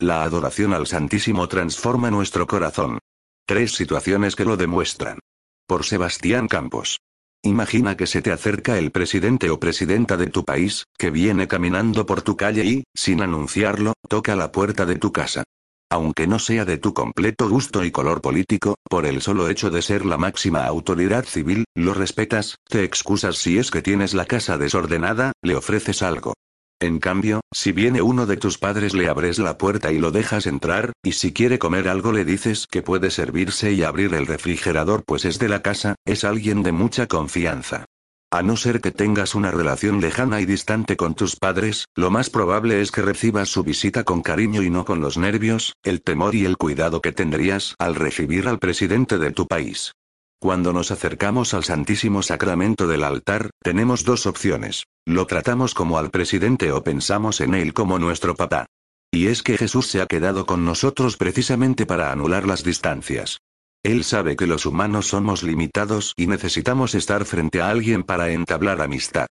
La adoración al Santísimo transforma nuestro corazón. Tres situaciones que lo demuestran. Por Sebastián Campos. Imagina que se te acerca el presidente o presidenta de tu país, que viene caminando por tu calle y, sin anunciarlo, toca la puerta de tu casa. Aunque no sea de tu completo gusto y color político, por el solo hecho de ser la máxima autoridad civil, lo respetas, te excusas si es que tienes la casa desordenada, le ofreces algo. En cambio, si viene uno de tus padres le abres la puerta y lo dejas entrar, y si quiere comer algo le dices que puede servirse y abrir el refrigerador pues es de la casa, es alguien de mucha confianza. A no ser que tengas una relación lejana y distante con tus padres, lo más probable es que recibas su visita con cariño y no con los nervios, el temor y el cuidado que tendrías al recibir al presidente de tu país. Cuando nos acercamos al Santísimo Sacramento del altar, tenemos dos opciones. Lo tratamos como al presidente o pensamos en él como nuestro papá. Y es que Jesús se ha quedado con nosotros precisamente para anular las distancias. Él sabe que los humanos somos limitados y necesitamos estar frente a alguien para entablar amistad.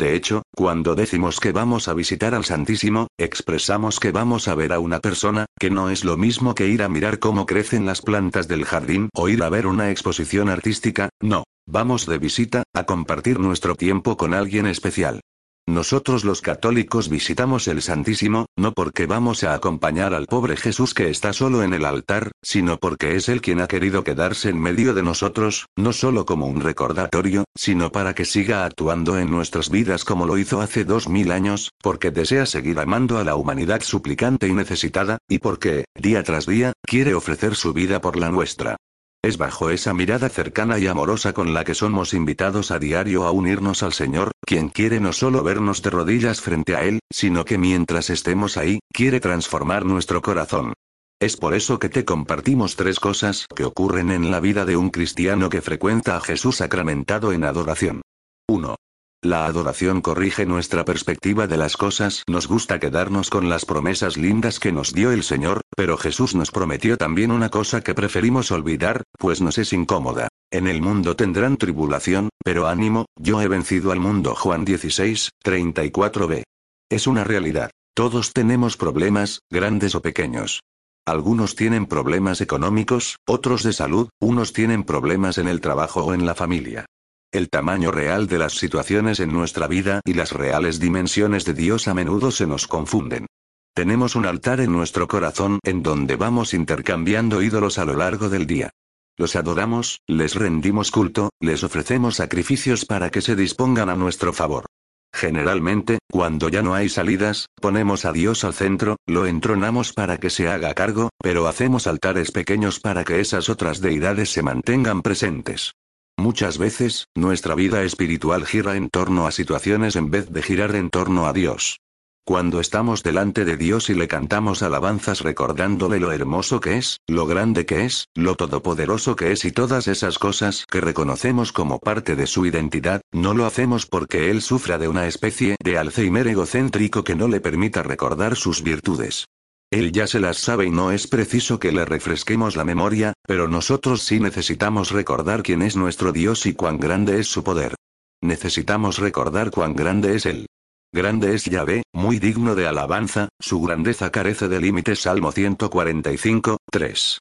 De hecho, cuando decimos que vamos a visitar al Santísimo, expresamos que vamos a ver a una persona, que no es lo mismo que ir a mirar cómo crecen las plantas del jardín o ir a ver una exposición artística, no, vamos de visita, a compartir nuestro tiempo con alguien especial. Nosotros los católicos visitamos el Santísimo, no porque vamos a acompañar al pobre Jesús que está solo en el altar, sino porque es Él quien ha querido quedarse en medio de nosotros, no solo como un recordatorio, sino para que siga actuando en nuestras vidas como lo hizo hace dos mil años, porque desea seguir amando a la humanidad suplicante y necesitada, y porque, día tras día, quiere ofrecer su vida por la nuestra. Es bajo esa mirada cercana y amorosa con la que somos invitados a diario a unirnos al Señor, quien quiere no solo vernos de rodillas frente a Él, sino que mientras estemos ahí, quiere transformar nuestro corazón. Es por eso que te compartimos tres cosas que ocurren en la vida de un cristiano que frecuenta a Jesús sacramentado en adoración. 1. La adoración corrige nuestra perspectiva de las cosas. Nos gusta quedarnos con las promesas lindas que nos dio el Señor, pero Jesús nos prometió también una cosa que preferimos olvidar, pues nos es incómoda. En el mundo tendrán tribulación, pero ánimo, yo he vencido al mundo. Juan 16, 34b. Es una realidad. Todos tenemos problemas, grandes o pequeños. Algunos tienen problemas económicos, otros de salud, unos tienen problemas en el trabajo o en la familia. El tamaño real de las situaciones en nuestra vida y las reales dimensiones de Dios a menudo se nos confunden. Tenemos un altar en nuestro corazón en donde vamos intercambiando ídolos a lo largo del día. Los adoramos, les rendimos culto, les ofrecemos sacrificios para que se dispongan a nuestro favor. Generalmente, cuando ya no hay salidas, ponemos a Dios al centro, lo entronamos para que se haga cargo, pero hacemos altares pequeños para que esas otras deidades se mantengan presentes. Muchas veces, nuestra vida espiritual gira en torno a situaciones en vez de girar en torno a Dios. Cuando estamos delante de Dios y le cantamos alabanzas recordándole lo hermoso que es, lo grande que es, lo todopoderoso que es y todas esas cosas que reconocemos como parte de su identidad, no lo hacemos porque Él sufra de una especie de Alzheimer egocéntrico que no le permita recordar sus virtudes. Él ya se las sabe y no es preciso que le refresquemos la memoria, pero nosotros sí necesitamos recordar quién es nuestro Dios y cuán grande es su poder. Necesitamos recordar cuán grande es Él. Grande es Yahvé, muy digno de alabanza, su grandeza carece de límites. Salmo 145, 3.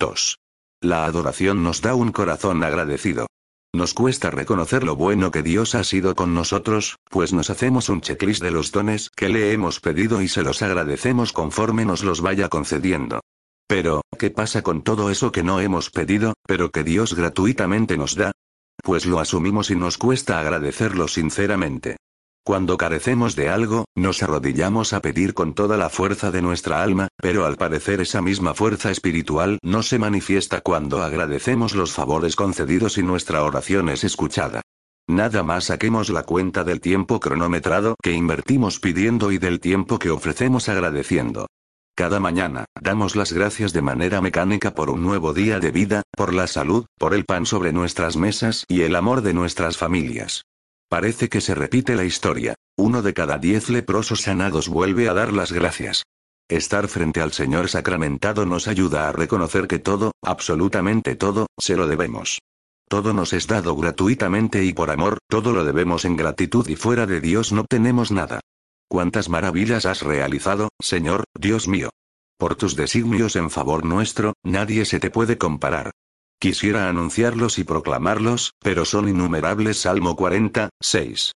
2. La adoración nos da un corazón agradecido. Nos cuesta reconocer lo bueno que Dios ha sido con nosotros, pues nos hacemos un checklist de los dones que le hemos pedido y se los agradecemos conforme nos los vaya concediendo. Pero, ¿qué pasa con todo eso que no hemos pedido, pero que Dios gratuitamente nos da? Pues lo asumimos y nos cuesta agradecerlo sinceramente. Cuando carecemos de algo, nos arrodillamos a pedir con toda la fuerza de nuestra alma, pero al parecer esa misma fuerza espiritual no se manifiesta cuando agradecemos los favores concedidos y nuestra oración es escuchada. Nada más saquemos la cuenta del tiempo cronometrado que invertimos pidiendo y del tiempo que ofrecemos agradeciendo. Cada mañana, damos las gracias de manera mecánica por un nuevo día de vida, por la salud, por el pan sobre nuestras mesas y el amor de nuestras familias. Parece que se repite la historia. Uno de cada diez leprosos sanados vuelve a dar las gracias. Estar frente al Señor sacramentado nos ayuda a reconocer que todo, absolutamente todo, se lo debemos. Todo nos es dado gratuitamente y por amor, todo lo debemos en gratitud y fuera de Dios no tenemos nada. ¿Cuántas maravillas has realizado, Señor, Dios mío? Por tus designios en favor nuestro, nadie se te puede comparar. Quisiera anunciarlos y proclamarlos, pero son innumerables. Salmo 40, 6.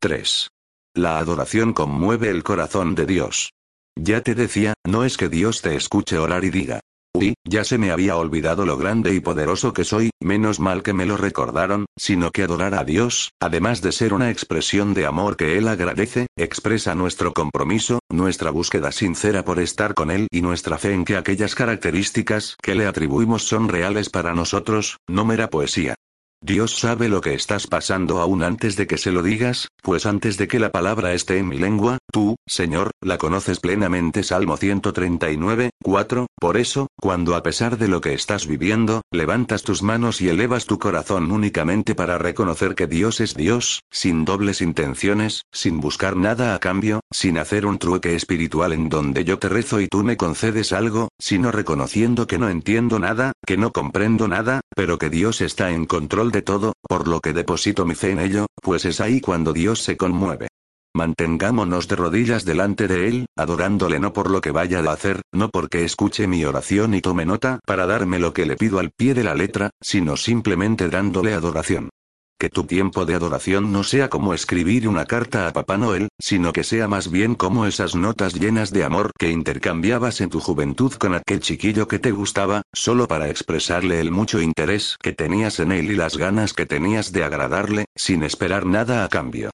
3. La adoración conmueve el corazón de Dios. Ya te decía, no es que Dios te escuche orar y diga, Uy, ya se me había olvidado lo grande y poderoso que soy, menos mal que me lo recordaron, sino que adorar a Dios, además de ser una expresión de amor que Él agradece, expresa nuestro compromiso, nuestra búsqueda sincera por estar con Él y nuestra fe en que aquellas características que le atribuimos son reales para nosotros, no mera poesía. Dios sabe lo que estás pasando aún antes de que se lo digas, pues antes de que la palabra esté en mi lengua, tú, Señor, la conoces plenamente. Salmo 139, 4. Por eso, cuando a pesar de lo que estás viviendo, levantas tus manos y elevas tu corazón únicamente para reconocer que Dios es Dios, sin dobles intenciones, sin buscar nada a cambio, sin hacer un trueque espiritual en donde yo te rezo y tú me concedes algo, sino reconociendo que no entiendo nada, que no comprendo nada, pero que Dios está en control de todo, por lo que deposito mi fe en ello, pues es ahí cuando Dios se conmueve. Mantengámonos de rodillas delante de Él, adorándole no por lo que vaya a hacer, no porque escuche mi oración y tome nota para darme lo que le pido al pie de la letra, sino simplemente dándole adoración. Que tu tiempo de adoración no sea como escribir una carta a Papá Noel, sino que sea más bien como esas notas llenas de amor que intercambiabas en tu juventud con aquel chiquillo que te gustaba, solo para expresarle el mucho interés que tenías en él y las ganas que tenías de agradarle, sin esperar nada a cambio.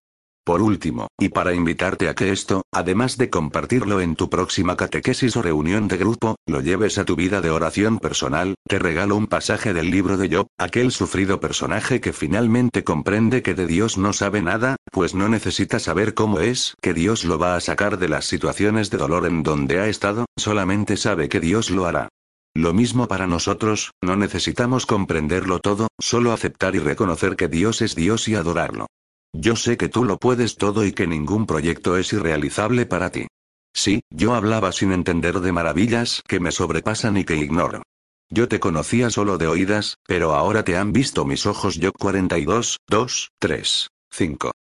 Por último, y para invitarte a que esto, además de compartirlo en tu próxima catequesis o reunión de grupo, lo lleves a tu vida de oración personal, te regalo un pasaje del libro de Job, aquel sufrido personaje que finalmente comprende que de Dios no sabe nada, pues no necesita saber cómo es, que Dios lo va a sacar de las situaciones de dolor en donde ha estado, solamente sabe que Dios lo hará. Lo mismo para nosotros, no necesitamos comprenderlo todo, solo aceptar y reconocer que Dios es Dios y adorarlo. Yo sé que tú lo puedes todo y que ningún proyecto es irrealizable para ti. Sí, yo hablaba sin entender de maravillas que me sobrepasan y que ignoro. Yo te conocía solo de oídas, pero ahora te han visto mis ojos yo 42, 2, 3, 5.